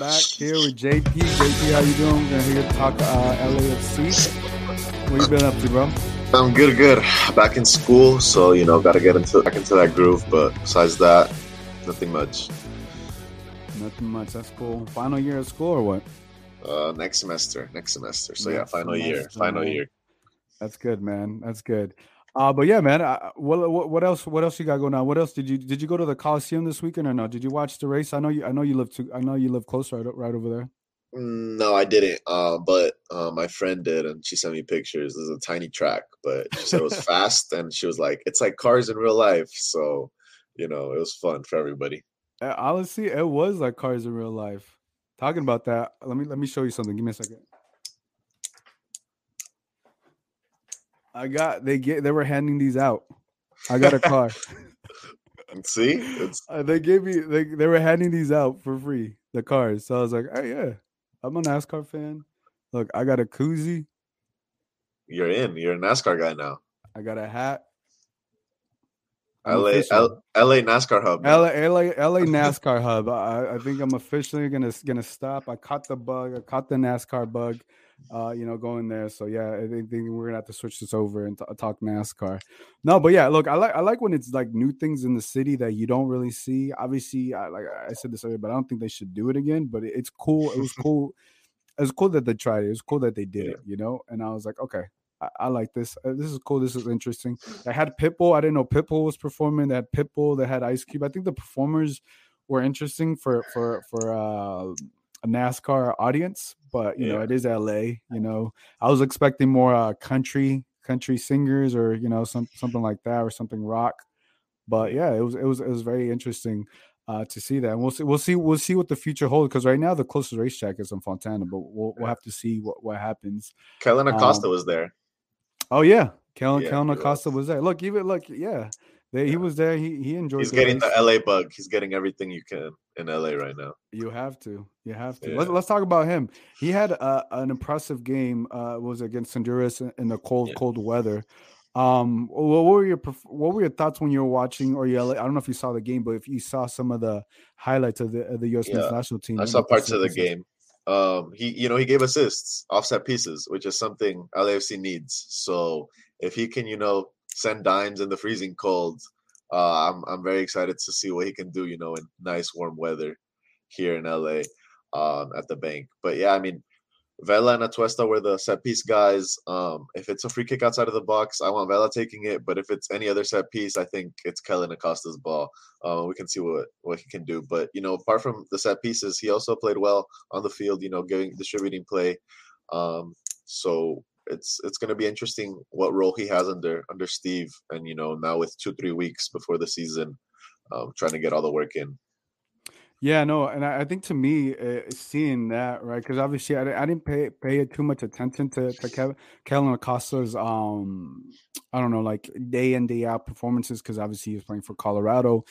Back here with JP. JP, how you doing? We're here to hear talk uh, LAFC. What you been up to, bro? I'm good, good. Back in school, so you know, got to get into back into that groove. But besides that, nothing much. Nothing much. That's cool. Final year of school or what? Uh, next semester, next semester. So yeah, Next final year, final year. That's good, man. That's good. Uh, but yeah, man. Uh, what, what what else? What else you got going on? What else did you did you go to the Coliseum this weekend or no? Did you watch the race? I know you. I know you live too. I know you live close right right over there. No, I didn't. Uh, but uh, my friend did, and she sent me pictures. There's a tiny track, but she said it was fast, and she was like, "It's like cars in real life." So, you know, it was fun for everybody. Uh, honestly, it was like cars in real life. Talking about that, let me let me show you something. Give me a second. I got they get they were handing these out. I got a car. See, it's Uh, they gave me they they were handing these out for free the cars. So I was like, oh yeah, I'm a NASCAR fan. Look, I got a koozie. you're in. You're a NASCAR guy now. I got a hat. I'm LA. L, LA NASCAR hub. LA, LA, LA NASCAR hub. I, I think I'm officially gonna gonna stop. I caught the bug. I caught the NASCAR bug. Uh, you know, going there. So yeah, I think, think we're gonna have to switch this over and t- talk NASCAR. No, but yeah, look, I like I like when it's like new things in the city that you don't really see. Obviously, I like I said this earlier, but I don't think they should do it again. But it- it's cool. It was cool. It was cool that they tried it. It was cool that they did Yeah. it. You know, and I was like, okay. I, I like this. Uh, This is cool. This is interesting. I had Pitbull. I didn't know Pitbull was performing. They had Pitbull. They had Ice Cube. I think the performers were interesting for for for uh, a NASCAR audience, but you know it is LA. You know, I was expecting more uh, country country singers or you know some something like that or something rock. But yeah, it was it was it was very interesting uh, to see that. And we'll see we'll see we'll see what the future holds because right now the closest racetrack is in Fontana, but we'll we'll have to see what what happens. Kellyn Acosta Um, was there. Oh yeah, Kellyn Yeah, Kellyn Acosta was. was there. Look, even look, yeah, they, he was there. He he enjoyed. He's the getting race. the LA bug. He's getting everything you can in LA right now. You have to. You have to. Yeah. Let's, let's talk about him. He had a, an impressive game. Uh, was against Honduras in, the cold, Yeah. cold weather. Um, what were your what were your thoughts when you were watching? Or you, I don't know if you saw the game, but if you saw some of the highlights of the of the U.S. Yeah, national team, I saw parts of the game. Um, he, you know, he gave assists, offset pieces, which is something LAFC needs. So if he can, you know, send dimes in the freezing cold, uh, I'm I'm very excited to see what he can do. You know, in nice warm weather here in LA um, at the bank. But yeah, I mean, Vela and Atuesta were the set piece guys. Um, if it's a free kick outside of the box, I want Vela taking it. But if it's any other set piece, I think it's Kellyn Acosta's ball. Uh, we can see what what he can do. But you know, apart from the set pieces, he also played well on the field. You know, giving distributing play. Um, so it's it's going to be interesting what role he has under under Steve. And you know, now with two three weeks before the season, um, trying to get all the work in. Yeah, no, and I, I think to me, uh, seeing that right, because obviously I, I didn't pay pay too much attention to to Kev, Kellyn Acosta's um I don't know like day in day out performances because obviously he was playing for Colorado.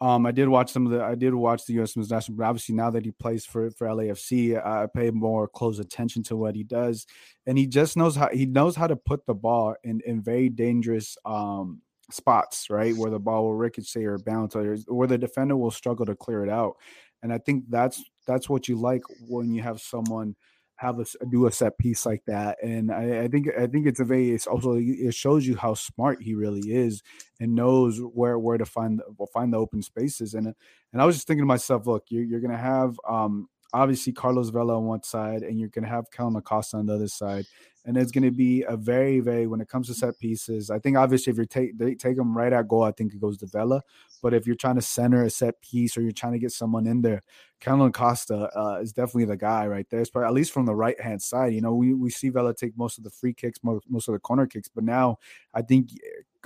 Um, I did watch some of the I did watch the U.S. Men's National, but obviously now that he plays for for LAFC, I pay more close attention to what he does, and he just knows how he knows how to put the ball in in very dangerous um spots, right? Where the ball will ricochet or bounce or where the defender will struggle to clear it out. And I think that's that's what you like when you have someone have a do a set piece like that. And I, I think I think it's a very it's also it shows you how smart he really is and knows where where to find the- find the open spaces. And and I was just thinking to myself, look, you're you're gonna have um obviously Carlos Vela on one side, and you're going to have Kellyn Acosta on the other side. And it's going to be a very, very when it comes to set pieces. I think obviously if you take they take them right at goal, I think it goes to Vela. But if you're trying to center a set piece or you're trying to get someone in there, Kellyn Acosta uh, is definitely the guy right there. But at least from the right hand side, you know, we we see Vela take most of the free kicks, most, most of the corner kicks. But now I think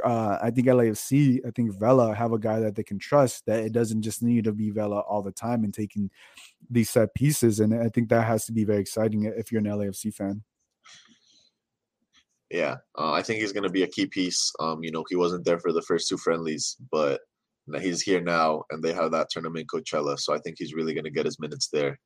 uh, I think LAFC, I think Vela have a guy that they can trust that it doesn't just need to be Vela all the time and taking these set pieces. And I think that has to be very exciting if you're an LAFC fan. Yeah, uh, I think he's going to be a key piece. Um, you know, he wasn't there for the first two friendlies, but he's here now, and they have that tournament Coachella. So I think he's really going to get his minutes there.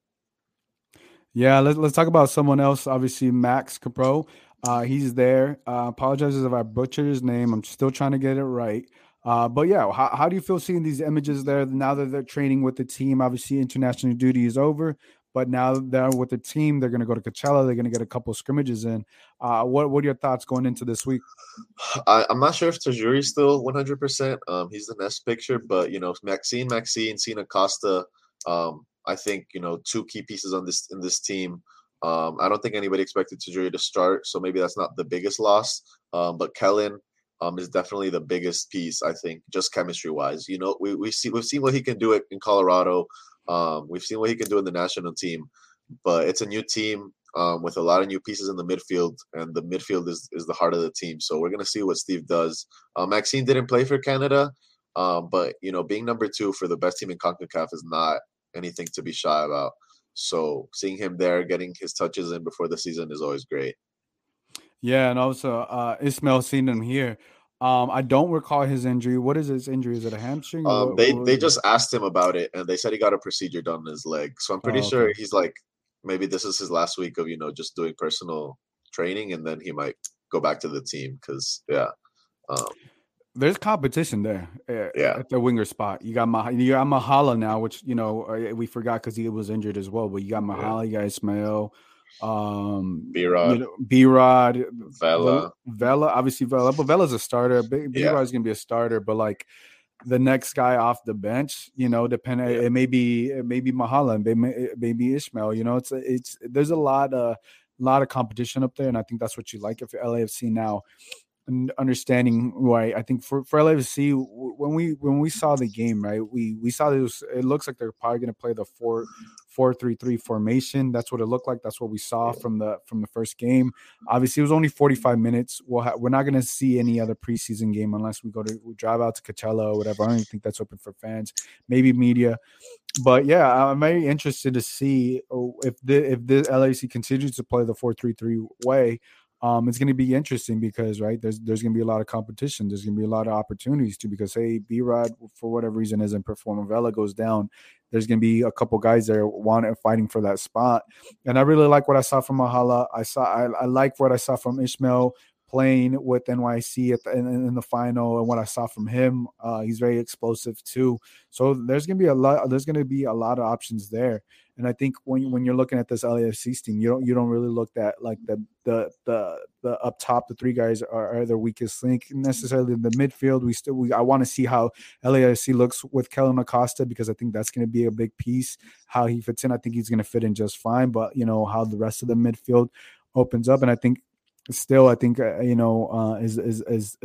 Yeah, let's let's talk about someone else. Obviously, Max Crépeau. Uh, he's there. Uh, apologizes if I butchered his name. I'm still trying to get it right. Uh, but yeah, how, how do you feel seeing these images there now that they're training with the team? Obviously, international duty is over, but now they're with the team. They're going to go to Coachella. They're going to get a couple scrimmages in. Uh, what what are your thoughts going into this week? I, am not sure if Tajouri's still 100. Um, percent He's the next picture, but you know, Maxime, Maxime, Cena Costa. Um, I think you know two key pieces on this in this team. Um, I don't think anybody expected Tajouri to start, so maybe that's not the biggest loss. Um, but Kellyn um, is definitely the biggest piece, I think, just chemistry wise. You know, we we see we've seen what he can do it in Colorado. Um, we've seen what he can do in the national team, but it's a new team um, with a lot of new pieces in the midfield, and the midfield is is the heart of the team. So we're gonna see what Steve does. Uh, Maxime didn't play for Canada, um, but you know, being number two for the best team in Concacaf is not anything to be shy about. So seeing him there, getting his touches in before the season is always great. Yeah, and also uh, Ismael seeing him here. Um, I don't recall his injury. What is his injury? Is it a hamstring? Um, what, they what they just asked him about it, and they said he got a procedure done on his leg. So I'm pretty oh, okay. sure he's like, maybe this is his last week of you know just doing personal training, and then he might go back to the team because yeah. Um, there's competition there. Eh, yeah, at the winger spot, you got Mah- you got Mahala now, which you know we forgot because he was injured as well. But you got Mahala, yeah. you got Ismael, um, B Rod, you know, B Rod, Vela, Vela. Obviously, Vela, but Vela's a starter. B yeah. Rod's gonna be a starter, but like the next guy off the bench, you know, depending, yeah. it may be it may be Mahala, and may, maybe Ismael. You know, it's it's there's a lot of lot of competition up there, and I think that's what you like if LAFC now understanding why I think for for LAFC when we when we saw the game, right, we we saw this. It looks like they're probably going to play the four four three three formation. That's what it looked like. That's what we saw from the from the first game. Obviously, it was only forty five minutes. We'll ha- we're not going to see any other preseason game unless we go to we drive out to Coachella or whatever. I don't even think that's open for fans. Maybe media, but yeah, I'm very interested to see oh, if the if the LAC continues to play the four three three way um, it's going to be interesting because right there's there's going to be a lot of competition. There's going to be a lot of opportunities too because hey, B Rod for whatever reason isn't performing. Vela goes down. There's going to be a couple guys there wanting fighting for that spot, and I really like what I saw from Mahala. I saw I, I like what I saw from Ismael playing with NYC the, in, in, the final and what I saw from him. Uh, he's very explosive too. So there's gonna be a lot. There's gonna be a lot of options there. And I think when when you're looking at this LAFC team, you don't you don't really look at like the the the the up top. The three guys are, are their weakest link necessarily in the midfield. We still we I want to see how LAFC looks with Kellyn Acosta because I think that's going to be a big piece. How he fits in, I think he's going to fit in just fine. But you know how the rest of the midfield opens up, and I think still I think uh, you know uh, is, is is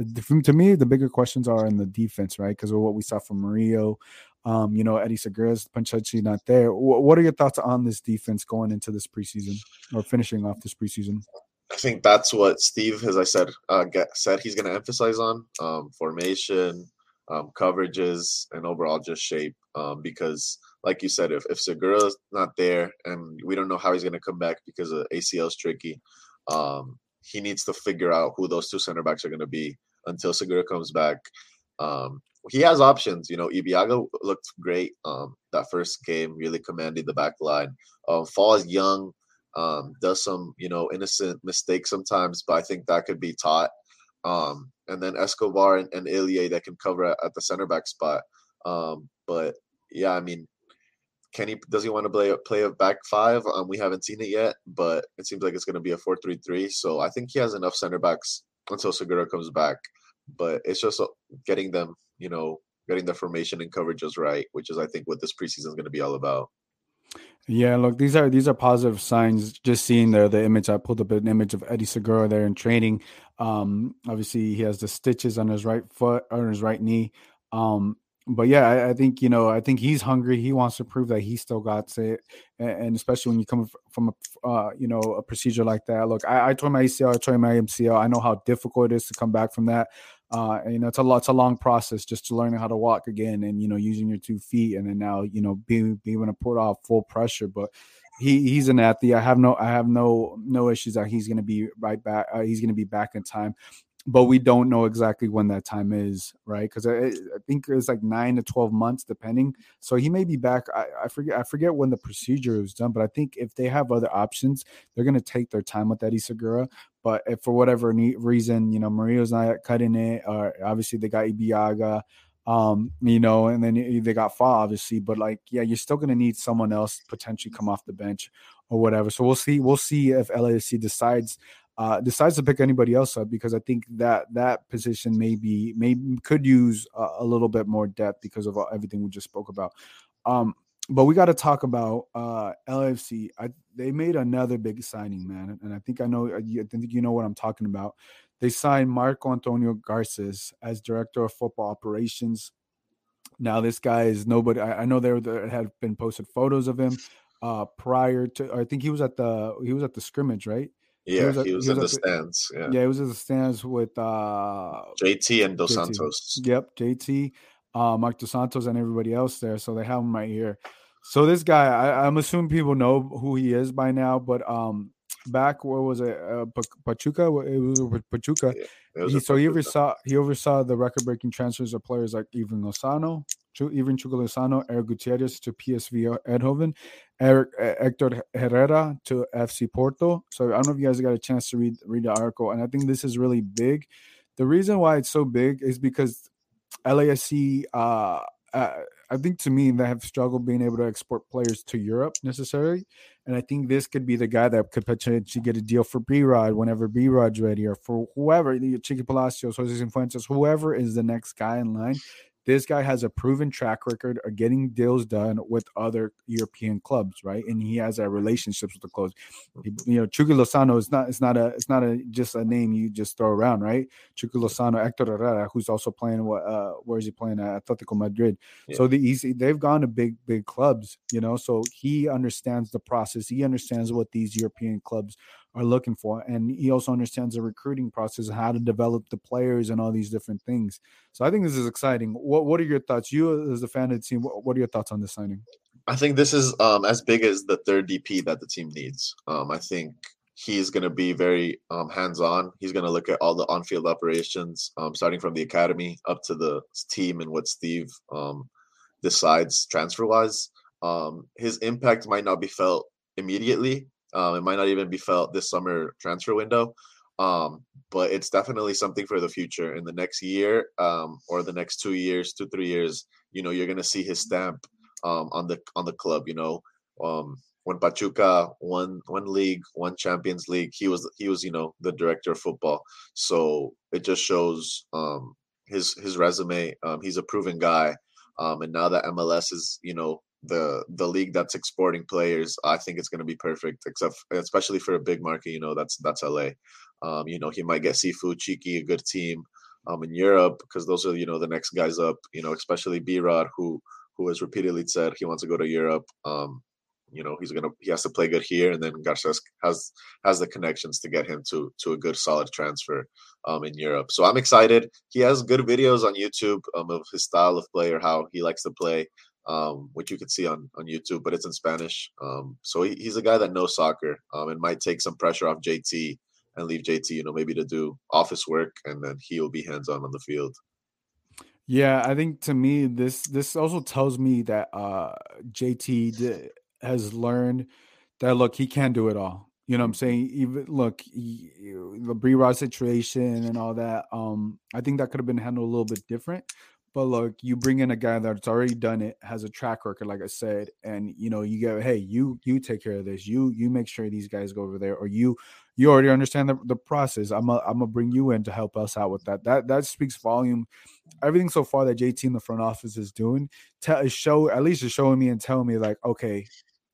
to me the bigger questions are in the defense, right? Because of what we saw from Mario, um, you know, Eddie Segura's Panchetchi not there. W- what are your thoughts on this defense going into this preseason or finishing off this preseason? I think that's what Steve, as I said, uh, get, said he's going to emphasize on um, formation, um, coverages, and overall just shape. Um, because, like you said, if, if Segura's not there and we don't know how he's going to come back because of ACL is tricky, um, he needs to figure out who those two center backs are going to be until Segura comes back. Um, he has options. You know, Ibeagha looked great um, that first game, really commanding the back line. Um, Fall is young, um, does some you know innocent mistakes sometimes, but I think that could be taught. Um, and then Escobar and, and Ilie that can cover at, at the center back spot. Um, but yeah, I mean, he does he want to play play a back five? Um, we haven't seen it yet, but it seems like it's going to be a four three three. So I think he has enough center backs until Segura comes back. But it's just uh, getting them you know, getting the formation and coverages right, which is I think what this preseason is going to be all about. Yeah, look, these are these are positive signs. Just seeing the the image, I pulled up an image of Eddie Segura there in training. Um, obviously, he has the stitches on his right foot on his right knee. Um, but yeah, I, I, think you know, I think he's hungry. He wants to prove that he still got it, and, and especially when you come from a uh, you know a procedure like that. Look, I, I tore my ACL, I tore my MCL. I know how difficult it is to come back from that. Uh, and, you know, it's a lot, it's a long process just to learning how to walk again, and you know, using your two feet, and then now you know being being able to put off full pressure. But he he's an athlete. I have no I have no no issues that he's going to be right back. Uh, he's going to be back in time but we don't know exactly when that time is, right? Because I, I, think it's like nine to twelve months, depending. So he may be back. I, I, forget. I forget when the procedure was done, but I think if they have other options, they're going to take their time with Eddie Segura. But if for whatever reason, you know, Murillo's not cutting it, or obviously they got Ibeagha, um, you know, and then they got Fa, obviously. But like, yeah, you're still going to need someone else potentially come off the bench or whatever. So we'll see. We'll see if LAFC decides uh, decides to pick anybody else up because I think that that position maybe maybe could use a, a little bit more depth because of everything we just spoke about. Um, but we got to talk about uh, LFC. I, they made another big signing, man, and I think I know. I think you know what I'm talking about. They signed Marco Antonio Garcés as director of football operations. Now this guy is nobody. I, I know there, there had been posted photos of him uh, prior to. I think he was at the he was at the scrimmage, right? Yeah, he was, he was he in was the stands. Yeah. yeah, he was in the stands with uh JT and Dos JT. Santos. Yep, JT, uh, Marc Dos Santos, and everybody else there. So they have him right here. So this guy, I, am assuming people know who he is by now, but um, back where was it? Uh, Pachuca. It was Pachuca. Yeah, so he oversaw he oversaw the record-breaking transfers of players like Ivan Lozano, even Chucky Lozano, Eric Gutierrez to PSV Eindhoven, Eric Hector Herrera to FC Porto. So I don't know if you guys got a chance to read read the article, and I think this is really big. The reason why it's so big is because LAFC, uh, uh, I think to me, they have struggled being able to export players to Europe necessarily, and I think this could be the guy that could potentially get a deal for B Rod whenever B Rod's ready, or for whoever, Chiqui Palacios, Jose Cifuentes, whoever is the next guy in line this guy has a proven track record of getting deals done with other European clubs, right? And he has a relationships with the clubs. You know, Chucky Lozano is not it's not a it's not a just a name you just throw around, right? Chucky Lozano, Hector Herrera, who's also playing what uh where is he playing at Atletico Madrid. Yeah. So the easy they've gone to big big clubs, you know. So he understands the process. He understands what these European clubs are looking for. And he also understands the recruiting process, how to develop the players and all these different things. So I think this is exciting. What what are your thoughts? You as a fan of the team, what, what are your thoughts on this signing? I think this is um, as big as the third DP that the team needs. Um, I think he's going to be very um, hands-on. He's going to look at all the on-field operations, um, starting from the academy up to the team and what Steve um, decides transfer-wise. Um, his impact might not be felt immediately, um, it might not even be felt this summer transfer window, um, but it's definitely something for the future. In the next year um, or the next two years, two three years, you know, you're gonna see his stamp um, on the on the club. You know, um, when Pachuca won one league, one Champions League, he was he was you know the director of football. So it just shows um, his his resume. he's a proven guy. and now that MLS is, you know, the the league that's exporting players, I think it's going to be perfect. Except especially for a big market, you know, that's that's LA. Um, you know, he might get Sifu Chiqui, a good team um, in Europe because those are you know the next guys up. You know, especially B Rod, who who has repeatedly said he wants to go to Europe. Um, you know, he's gonna he has to play good here, and then Garcés has has the connections to get him to to a good solid transfer um, in Europe. So I'm excited. He has good videos on YouTube um, of his style of play or how he likes to play um, which you can see on, on YouTube, but it's in Spanish. Um, so he, he's a guy that knows soccer um, and might take some pressure off JT and leave JT, you know, maybe to do office work, and then he will be hands on on the field. Yeah, I think to me this this also tells me that uh, JT has learned that look he can do it all. You know what I'm saying? Even look, he, the B Rod situation and all that. Um, I think that could have been handled a little bit different. But look, you bring in a guy that's already done it, has a track record, like I said, and you know, you go, hey, you you take care of this. You you make sure these guys go over there, or you you already understand the, the process. I'm a, I'm gonna bring you in to help us out with that. That that speaks volume. Everything so far that JT in the front office is doing, tell show at least is showing me and telling me like, okay,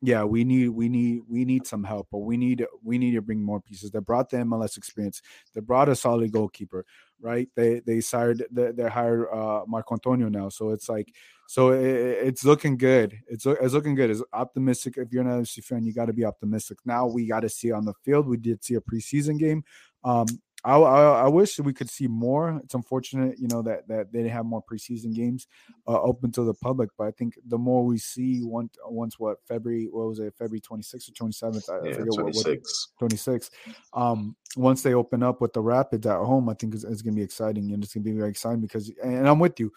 yeah, we need we need we need some help, but we need we need to bring more pieces. They brought the MLS experience. They brought a solid goalkeeper, right? They they hired they, they hired uh, Marco Antonio now, so it's like so it, it's looking good. It's it's looking good. It's optimistic. If you're an LFC fan, you got to be optimistic. Now we got to see on the field. We did see a preseason game. Um, I, I, I, wish we could see more. It's unfortunate, you know, that that they didn't have more preseason games uh, open to the public. But I think the more we see, once once what February, what was it, February twenty sixth or twenty seventh? I Yeah, forget what, what 26. 26. Um, once they open up with the Rapids at home, I think it's, it's gonna be exciting, and it's gonna be very exciting because, and I'm with you.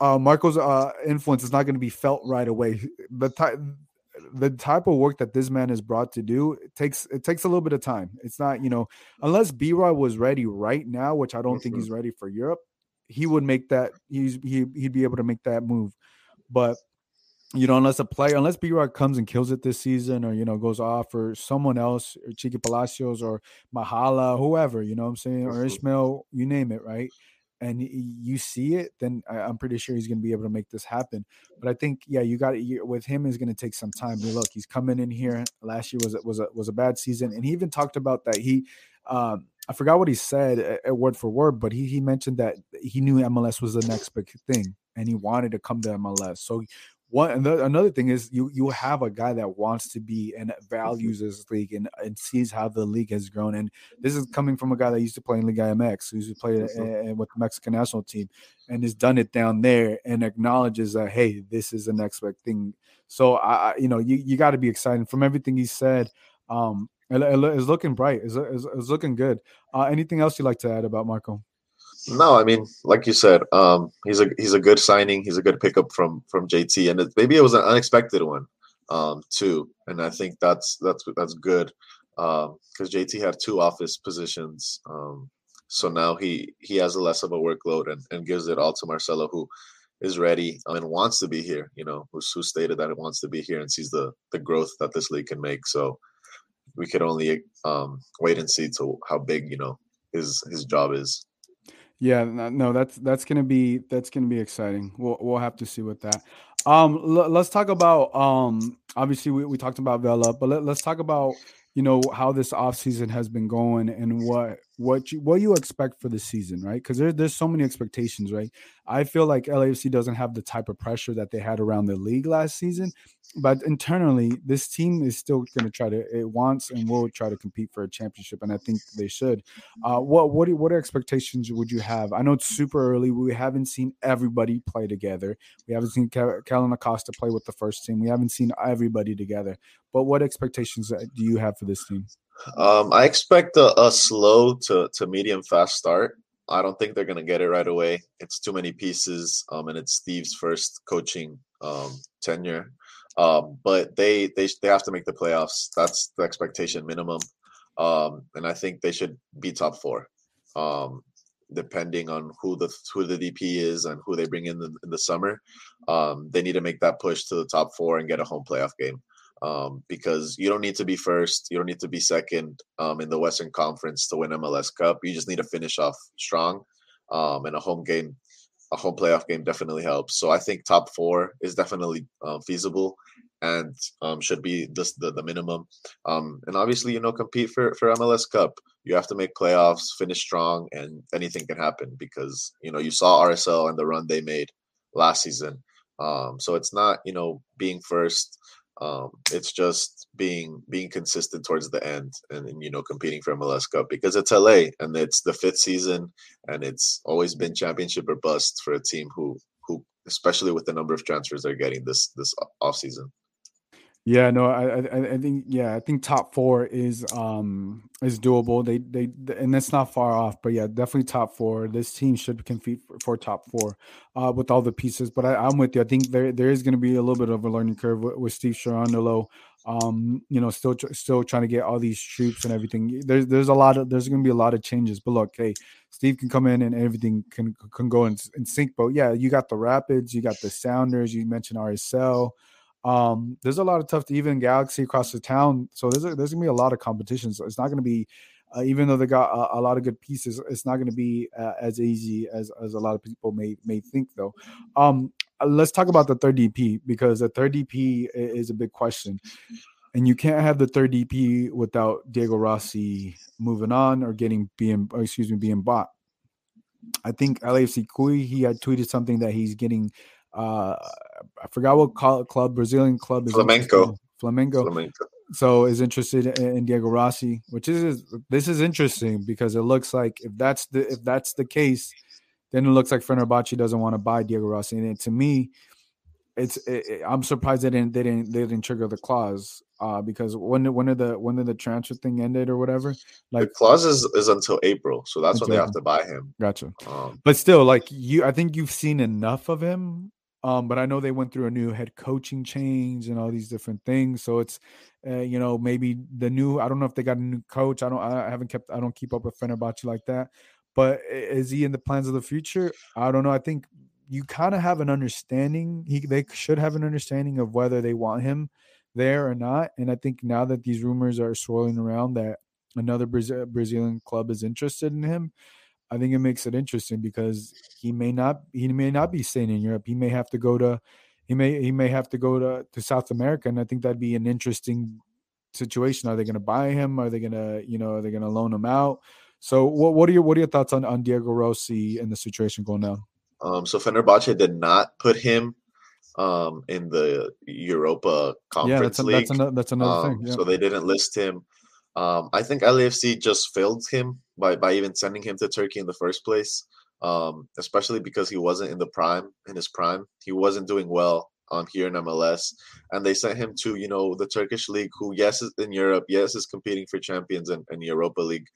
Uh, Marco's uh, influence is not going to be felt right away. The the type of work that this man is brought to do it takes it takes a little bit of time. It's not you know unless B Rod was ready right now, which I don't think he's ready for Europe. He would make that. He's he he'd be able to make that move, but you know, unless a player, unless B Rod comes and kills it this season, or you know, goes off, or someone else, or Chiqui Palacios, or Mahala, whoever, you know what I'm saying, or. Ishmael, you name it, right? And you see it, then I'm pretty sure he's going to be able to make this happen. But I think, yeah, you got it with him is going to take some time. Look, he's coming in here. Last year was a- was a was a bad season, and he even talked about that he. Um, I forgot what he said uh, uh, word for word, but he he mentioned that he knew MLS was the next big thing, and he wanted to come to MLS. So one another, another thing is you you have a guy that wants to be and values this league and, and sees how the league has grown. And this is coming from a guy that used to play in Liga MX who used to play Mhm. uh, with the Mexican national team and has done it down there and acknowledges that hey this is the next big thing. So I I- you know you, you got to be excited. From everything he said um it, it- it's looking bright. It's, it's, it's looking good. Uh anything else you'd like to add about Marco No, I mean, like you said, um, he's a he's a good signing. He's a good pickup from from JT, and it, maybe it was an unexpected one, um, too. And I think that's that's that's good because JT had two office positions, um, so now he he has less of a workload and, and gives it all to Marcelo, who is ready um, and wants to be here. You know, who who stated that it wants to be here and sees the the growth that this league can make. So we could only um, wait and see to how big you know his his job is. Yeah, no, no, that's that's gonna be that's gonna be exciting. We'll we'll have to see with that. Um, l- let's talk about um. Obviously, we, we talked about Vela, but let, let's talk about you know how this offseason has been going and what what you what you expect for the season, right? Because there, there's so many expectations, right? I feel like LAFC doesn't have the type of pressure that they had around the league last season, but internally, this team is still going to try to it wants and will try to compete for a championship, and I think they should. Uh, what what what expectations would you have? I know it's super early. We haven't seen everybody play together. We haven't seen Kellyn Acosta play with the first team. We haven't seen everybody together. But what expectations uh, do you have for this team? Um, I expect a, a slow to, to medium fast start. I don't think they're going to get it right away. It's too many pieces, um, and it's Steve's first coaching um, tenure. Um, but they they they have to make the playoffs. That's the expectation minimum, um, and I think they should be top four. Um, depending on who the who the DP is and who they bring in the, in the summer, um, they need to make that push to the top four and get a home playoff game um, because you don't need to be first, you don't need to be second um, in the Western Conference to win MLS Cup. You just need to finish off strong, um, and a home game, a home playoff game definitely helps. So I think top four is definitely um, feasible and um, should be this, the the minimum. Um, and obviously, you know, compete for for MLS Cup. You have to make playoffs, finish strong, and anything can happen because you know you saw RSL and the run they made last season. So it's not you know being first um, it's just being being consistent towards the end and, and, you know competing for MLS Cup because it's LA and it's the fifth season and it's always been championship or bust for a team who who especially with the number of transfers they're getting this this off season. Yeah, no, I, I, I think, yeah, I think top four is, um, is doable. They, they, and that's not far off. But yeah, definitely top four. This team should compete for, for top four, uh, with all the pieces. But I, I'm with you. I think there, there is going to be a little bit of a learning curve with, with Steve Cherundolo. Um, you know, still, still trying to get all these troops and everything. There's, there's a lot of, there's going to be a lot of changes. But look, hey, Steve can come in and everything can can go in, in sync. But yeah, you got the Rapids, you got the Sounders. You mentioned RSL. Um, there's a lot of tough to even Galaxy across the town. So there's a, there's gonna be a lot of competition. So it's not gonna be, uh, even though they got a, a, lot of good pieces, it's not gonna be uh, as easy as as a lot of people may may think though. Um, uh, let's talk about the third DP because the third DP is a big question, and you can't have the third DP without Diego Rossi moving on or getting being, or excuse me, being bought. I think LAFC Cuy he had tweeted something that he's getting. Uh, I forgot what club, Brazilian club is. Flamengo. Flamengo. Flamengo. So is interested in Diego Rossi, which is this is interesting because it looks like if that's the if that's the case, then it looks like Fenerbahce doesn't want to buy Diego Rossi. And to me, it's it, I'm surprised they didn't they didn't they didn't trigger the clause uh, because when when did the when did the transfer thing ended or whatever like the clause is, is until April so that's when they have to buy him gotcha um, but still like you I think you've seen enough of him um, but I know they went through a new head coaching change and all these different things. So it's, uh, you know, maybe the new. I don't know if they got a new coach. I don't. I haven't kept. I don't keep up with Fenerbahce like that. But is he in the plans of the future? I don't know. I think you kind of have an understanding. He they should have an understanding of whether they want him there or not. And I think now that these rumors are swirling around that another Brazil, Brazilian club is interested in him, I think it makes it interesting because he may not he may not be staying in Europe. He may have to go to he may he may have to go to, to South America, and I think that'd be an interesting situation. Are they going to buy him? Are they going to you know are they going to loan him out? So what what are your what are your thoughts on on Diego Rossi and the situation going on? Um, so Fenerbahce did not put him um, in the Europa Conference yeah, that's a, League. That's another, that's another um, thing. Yeah. So they didn't list him. Um, I think LAFC just failed him by by even sending him to Turkey in the first place. Um, especially because he wasn't in the prime in his prime. He wasn't doing well um, here in MLS, and they sent him to you know the Turkish league, who yes is in Europe, yes is competing for champions and, Europa League,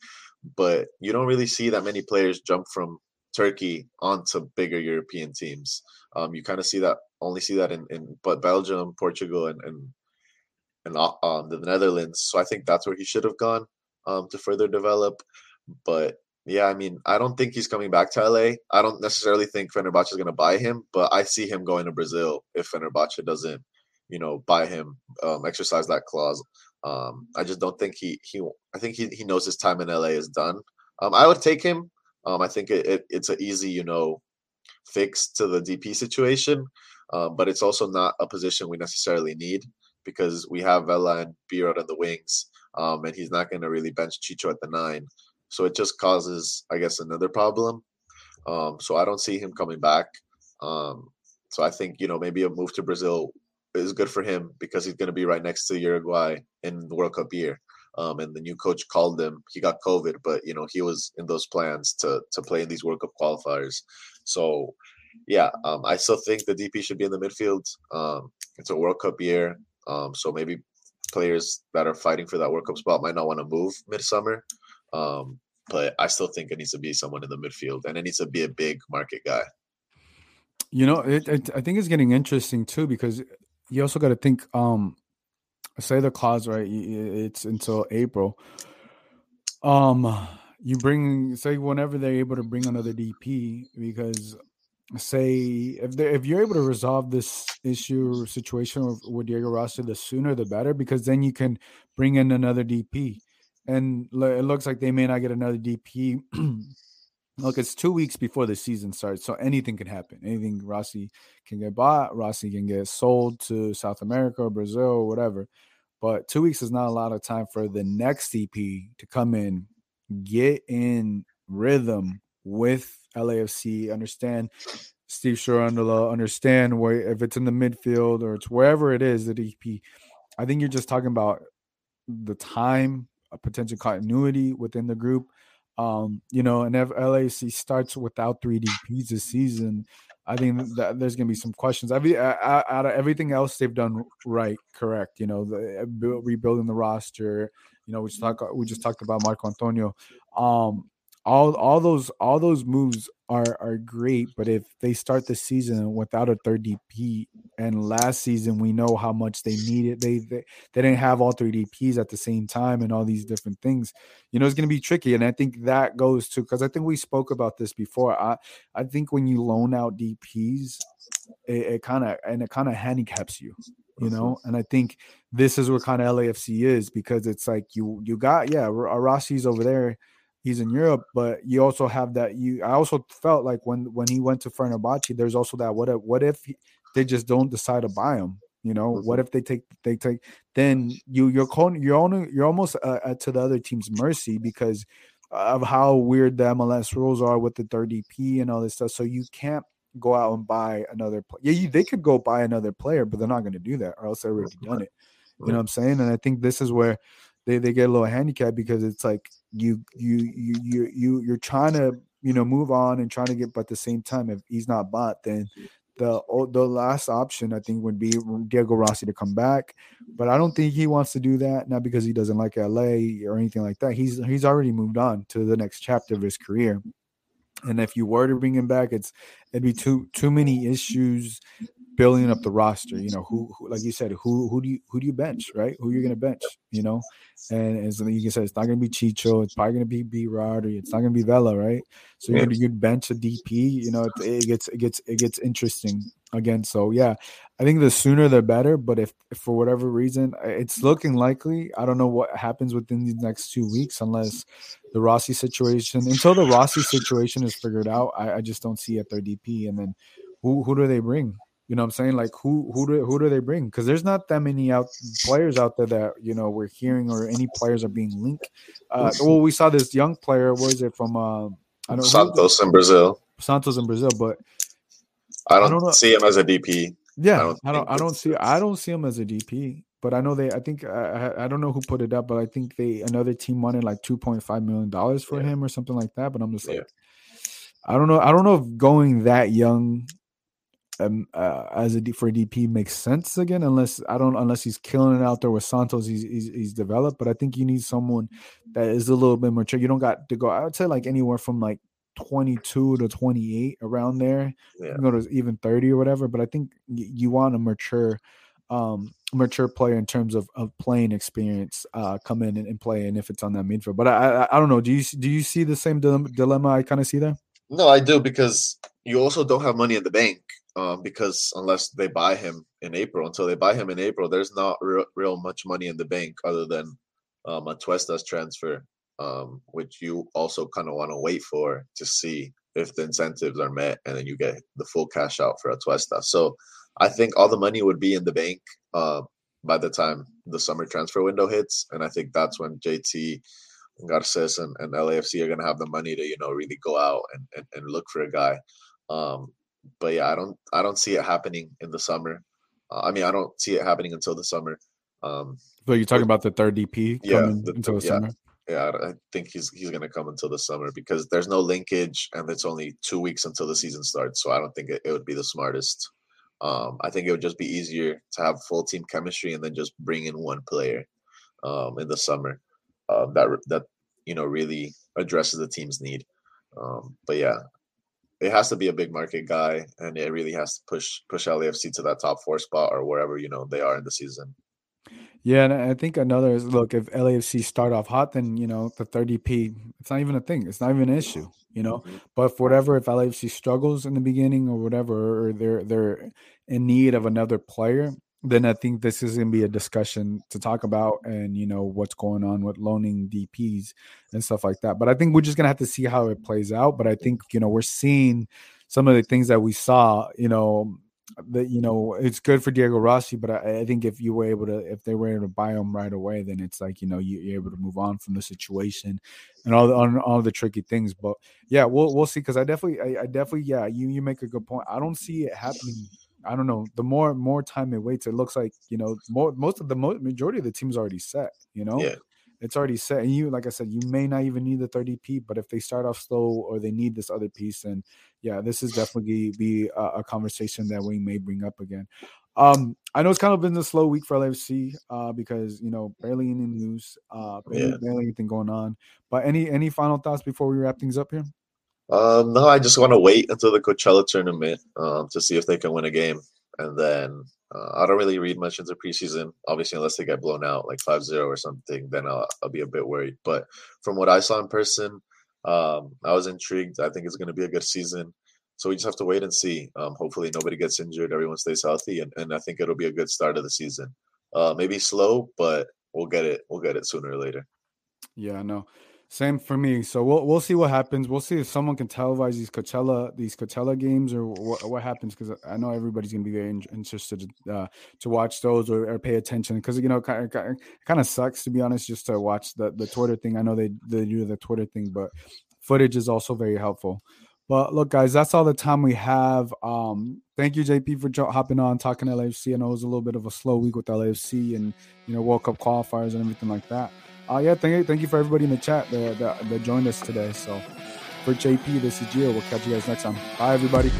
but you don't really see that many players jump from Turkey onto bigger European teams. Um, you kind of see that only see that in, in but Belgium, Portugal, and and and uh, um, the Netherlands. So I think that's where he should have gone um, to further develop. But yeah, I mean, I don't think he's coming back to LA. I don't necessarily think Fenerbahce is going to buy him, but I see him going to Brazil if Fenerbahce doesn't, you know, buy him, um, exercise that clause. Um, I just don't think he he. I think he he knows his time in LA is done. Um, I would take him. Um, I think it, it it's an easy, you know, fix to the DP situation, um, but it's also not a position we necessarily need because we have Vela and B Rod on the wings, um, and he's not going to really bench Chicho at the nine. So it just causes, I guess, another problem. Um, so I don't see him coming back. Um, so I think you know maybe a move to Brazil is good for him because he's going to be right next to Uruguay in the World Cup year. Um, and the new coach called him. He got COVID, but you know he was in those plans to to play in these World Cup qualifiers. So, yeah, um, I still think the DP should be in the midfield. Um, it's a World Cup year, um, so maybe players that are fighting for that World Cup spot might not want to move midsummer. Um, but I still think it needs to be someone in the midfield, and it needs to be a big market guy. You know, it, it, I think it's getting interesting too because you also got to think. Um, say the clause right, it's until April. Um, you bring say whenever they're able to bring another DP because say if they if you're able to resolve this issue or situation with, with Diego Rossi, the sooner the better because then you can bring in another DP and it looks like they may not get another DP. Look, it's two weeks before the season starts, so anything can happen. Anything Rossi can get bought, Rossi can get sold to South America or Brazil or whatever. But two weeks is not a lot of time for the next DP to come in, get in rhythm with LAFC, understand Steve Cherundolo, understand where if it's in the midfield or it's wherever it is, the DP. I think you're just talking about the time a potential continuity within the group. Um, you know, and if LAC starts without three DPs this season, I think that there's going to be some questions. I mean, out of everything else they've done right, correct. You know, the, uh, rebuilding the roster. You know, we just talk. We just talked about Marco Antonio. Um, all all those all those moves are are great, but if they start the season without a third DP, and last season we know how much they needed, they they, they didn't have all three DPs at the same time, and all these different things, you know, it's going to be tricky. And I think that goes to because I think we spoke about this before. I I think when you loan out DPs, it, kind of and it kind of handicaps you you know and i think this is what kind of lafc is because it's like you you got yeah rossi's over there he's in Europe, but you also have that. You, I also felt like when when he went to Fernabachi, there's also that what if what if he, they just don't decide to buy him? You know, Mhm. what if they take they take then you you're calling you're only you're almost uh, uh, to the other team's mercy because of how weird the MLS rules are with the third DP and all this stuff. So you can't go out and buy another player. Yeah, you, they could go buy another player, but they're not going to do that, or else they've already done it. You know what I'm saying? And I think this is where they, they get a little handicapped because it's like you you you you you you're trying to you know move on and trying to get, but at the same time, if he's not bought, then the the last option I think would be Diego Rossi to come back, but I don't think he wants to do that. Not because he doesn't like LA or anything like that. He's he's already moved on to the next chapter of his career. And if you were to bring him back, it's it'd be too too many issues building up the roster. You know, who, who like you said, who who do you who do you bench, right? Who you're gonna bench, you know? And as you can say, it's not gonna be Chicho, it's probably gonna be B Rod, or it's not gonna be Vela, right? So you're gonna you'd bench a DP, you know, it, it gets it gets it gets interesting again. So yeah, I think the sooner the better. But if, if for whatever reason it's looking likely, I don't know what happens within these next two weeks unless the Rossi situation until the Rossi situation is figured out. I, I just don't see a third DP. And then who who do they bring? You know what I'm saying? Like who who do who do they bring? Because there's not that many out players out there that you know we're hearing or any players are being linked. Uh, well, we saw this young player. What is it from? Uh, I don't know Santos in Brazil. Santos in Brazil, but I don't, don't know. see him as a DP. yeah, I I don't don't I don't, see I don't see him as a DP. But I know they. I think I, I I don't know who put it up, but I think they another team wanted like two point five million dollars for Yeah. him or something like that. But I'm just like, Yeah. I don't know. I don't know if going that young, um, uh, as a D, for a DP makes sense again. Unless I don't, unless he's killing it out there with Santos, he's he's, he's developed. But I think you need someone that is a little bit mature. You don't got to go. I would say like anywhere from like 22 to 28 around there. You Yeah. go to even 30 or whatever. But I think y- you want a mature, um, mature player in terms of, of playing experience, uh, come in and, and play. And if it's on that midfield, but I, I, I don't know. Do you do you see the same dile- dilemma I kind of see there? No, I do because you also don't have money in the bank. Um, because unless they buy him in April, until they buy him in April, there's not real, real much money in the bank other than um, Atuesta's transfer, um, which you also kind of want to wait for to see if the incentives are met, and then you get the full cash out for Atuesta. So I think all the money would be in the bank uh, by the time the summer transfer window hits, and I think that's when JT Garcés and, and LAFC are gonna have the money to you know really go out and, and, and look for a guy. Um, but yeah, I don't I don't see it happening in the summer. Uh, I mean, I don't see it happening until the summer. Um, So you're talking about the third DP Yeah, the- until the yeah. summer. yeah, I- I think he's he's gonna come until the summer because there's no linkage and it's only two weeks until the season starts. So I don't think it, it would be the smartest. Um, I think it would just be easier to have full team chemistry and then just bring in one player um, in the summer uh, that that you know really addresses the team's need. Um, but yeah, it has to be a big market guy, and it really has to push push LAFC to that top four spot or wherever you know they are in the season. Yeah, and I think another is look if LAFC start off hot, then you know the third DP, it's not even a thing. It's not even an issue, you know. Mhm. But for whatever, if LAFC struggles in the beginning or whatever, or they're they're in need of another player, then I think this is gonna be a discussion to talk about, and you know what's going on with loaning DPs and stuff like that. But I think we're just gonna have to see how it plays out. But I think you know we're seeing some of the things that we saw, you know, that you know it's good for Diego Rossi, but I, I think if you were able to, if they were able to buy him right away, then it's like you know you, you're able to move on from the situation and all the all, all the tricky things. But yeah, we'll we'll see because I definitely I, I definitely yeah you you make a good point. I don't see it happening. I don't know. The more more time it waits, it looks like you know more most of the mo- majority of the team's already set. You know, Yeah. it's already set. And you, like I said, you may not even need the third DP, but if they start off slow or they need this other piece, then yeah, this is definitely be a, a conversation that we may bring up again. Um, I know it's kind of been a slow week for LFC uh, because you know barely any news, uh, barely, Yeah. barely anything going on. But any any final thoughts before we wrap things up here? Um, no, I just want to wait until the Coachella tournament um, to see if they can win a game. And then uh, I don't really read much into preseason, obviously, unless they get blown out like 5 0 or something, then I'll, I'll be a bit worried. But from what I saw in person, um, I was intrigued. I think it's going to be a good season. So we just have to wait and see. Um, hopefully, nobody gets injured, everyone stays healthy, and, and I think it'll be a good start of the season. Uh, maybe slow, but we'll get it. We'll get it sooner or later. Yeah, no. Same for me. So we'll we'll see what happens. We'll see if someone can televise these Coachella these Coachella games or what, what happens because I know everybody's gonna be very in- interested uh, to watch those or, or pay attention because you know kind of, kind of sucks to be honest just to watch the the Twitter thing. I know they they do the Twitter thing, but footage is also very helpful. But look, guys, that's all the time we have. Um, thank you, JP, for hopping on talking LAFC. I know it was a little bit of a slow week with LAFC and you know World Cup qualifiers and everything like that uh, yeah, thank you, thank you for everybody in the chat that, that, that joined us today. So for JP, this is Gio. We'll catch you guys next time. Bye, everybody.